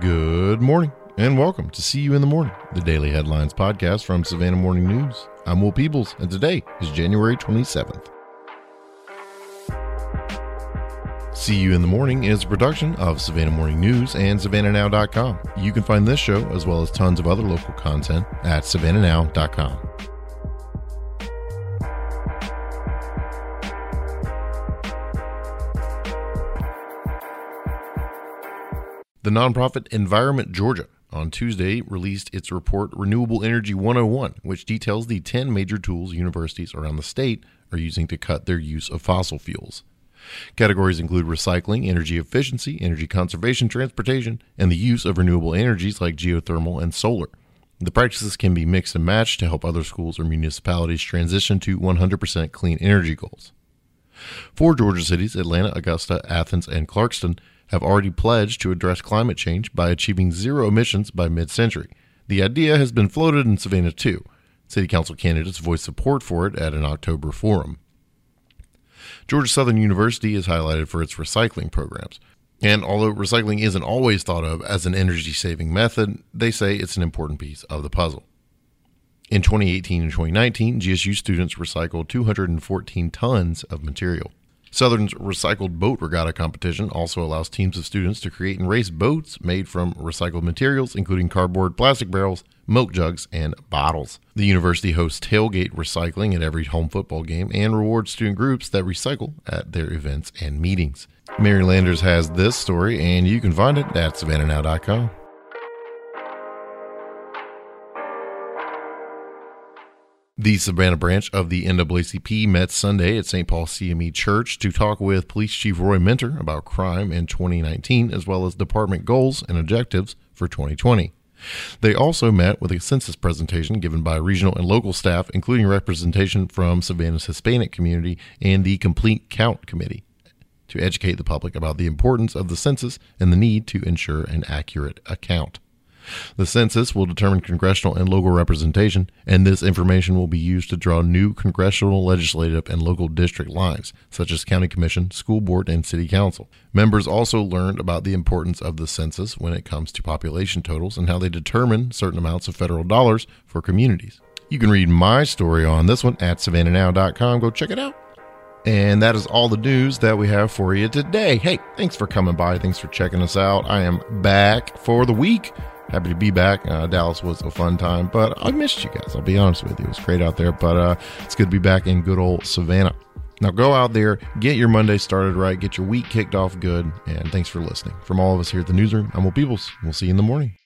Good morning and welcome to See You in the Morning, the daily headlines podcast from Savannah Morning News. I'm Will Peebles, and today is January 27th. See You in the Morning is a production of Savannah Morning News and SavannahNow.com. You can find this show, as well as tons of other local content, at SavannahNow.com. The nonprofit Environment Georgia on Tuesday released its report Renewable Energy 101, which details the 10 major tools universities around the state are using to cut their use of fossil fuels. Categories include recycling, energy efficiency, energy conservation, transportation, and the use of renewable energies like geothermal and solar. The practices can be mixed and matched to help other schools or municipalities transition to 100% clean energy goals. Four Georgia cities, Atlanta, Augusta, Athens, and Clarkston, have already pledged to address climate change by achieving zero emissions by mid century. The idea has been floated in Savannah too. City Council candidates voiced support for it at an October forum. Georgia Southern University is highlighted for its recycling programs. And although recycling isn't always thought of as an energy saving method, they say it's an important piece of the puzzle. In 2018 and 2019, GSU students recycled 214 tons of material. Southern's Recycled Boat Regatta competition also allows teams of students to create and race boats made from recycled materials, including cardboard, plastic barrels, milk jugs, and bottles. The university hosts tailgate recycling at every home football game and rewards student groups that recycle at their events and meetings. Mary Landers has this story, and you can find it at savannahnow.com. The Savannah branch of the NAACP met Sunday at St. Paul CME Church to talk with Police Chief Roy Minter about crime in 2019, as well as department goals and objectives for 2020. They also met with a census presentation given by regional and local staff, including representation from Savannah's Hispanic community and the Complete Count Committee, to educate the public about the importance of the census and the need to ensure an accurate account. The census will determine congressional and local representation, and this information will be used to draw new congressional, legislative, and local district lines, such as county commission, school board, and city council. Members also learned about the importance of the census when it comes to population totals and how they determine certain amounts of federal dollars for communities. You can read my story on this one at savannahnow.com. Go check it out. And that is all the news that we have for you today. Hey, thanks for coming by. Thanks for checking us out. I am back for the week happy to be back. Uh, Dallas was a fun time, but I missed you guys. I'll be honest with you. It was great out there, but uh, it's good to be back in good old Savannah. Now go out there, get your Monday started right, get your week kicked off good, and thanks for listening. From all of us here at the newsroom, I'm Will Peebles. We'll see you in the morning.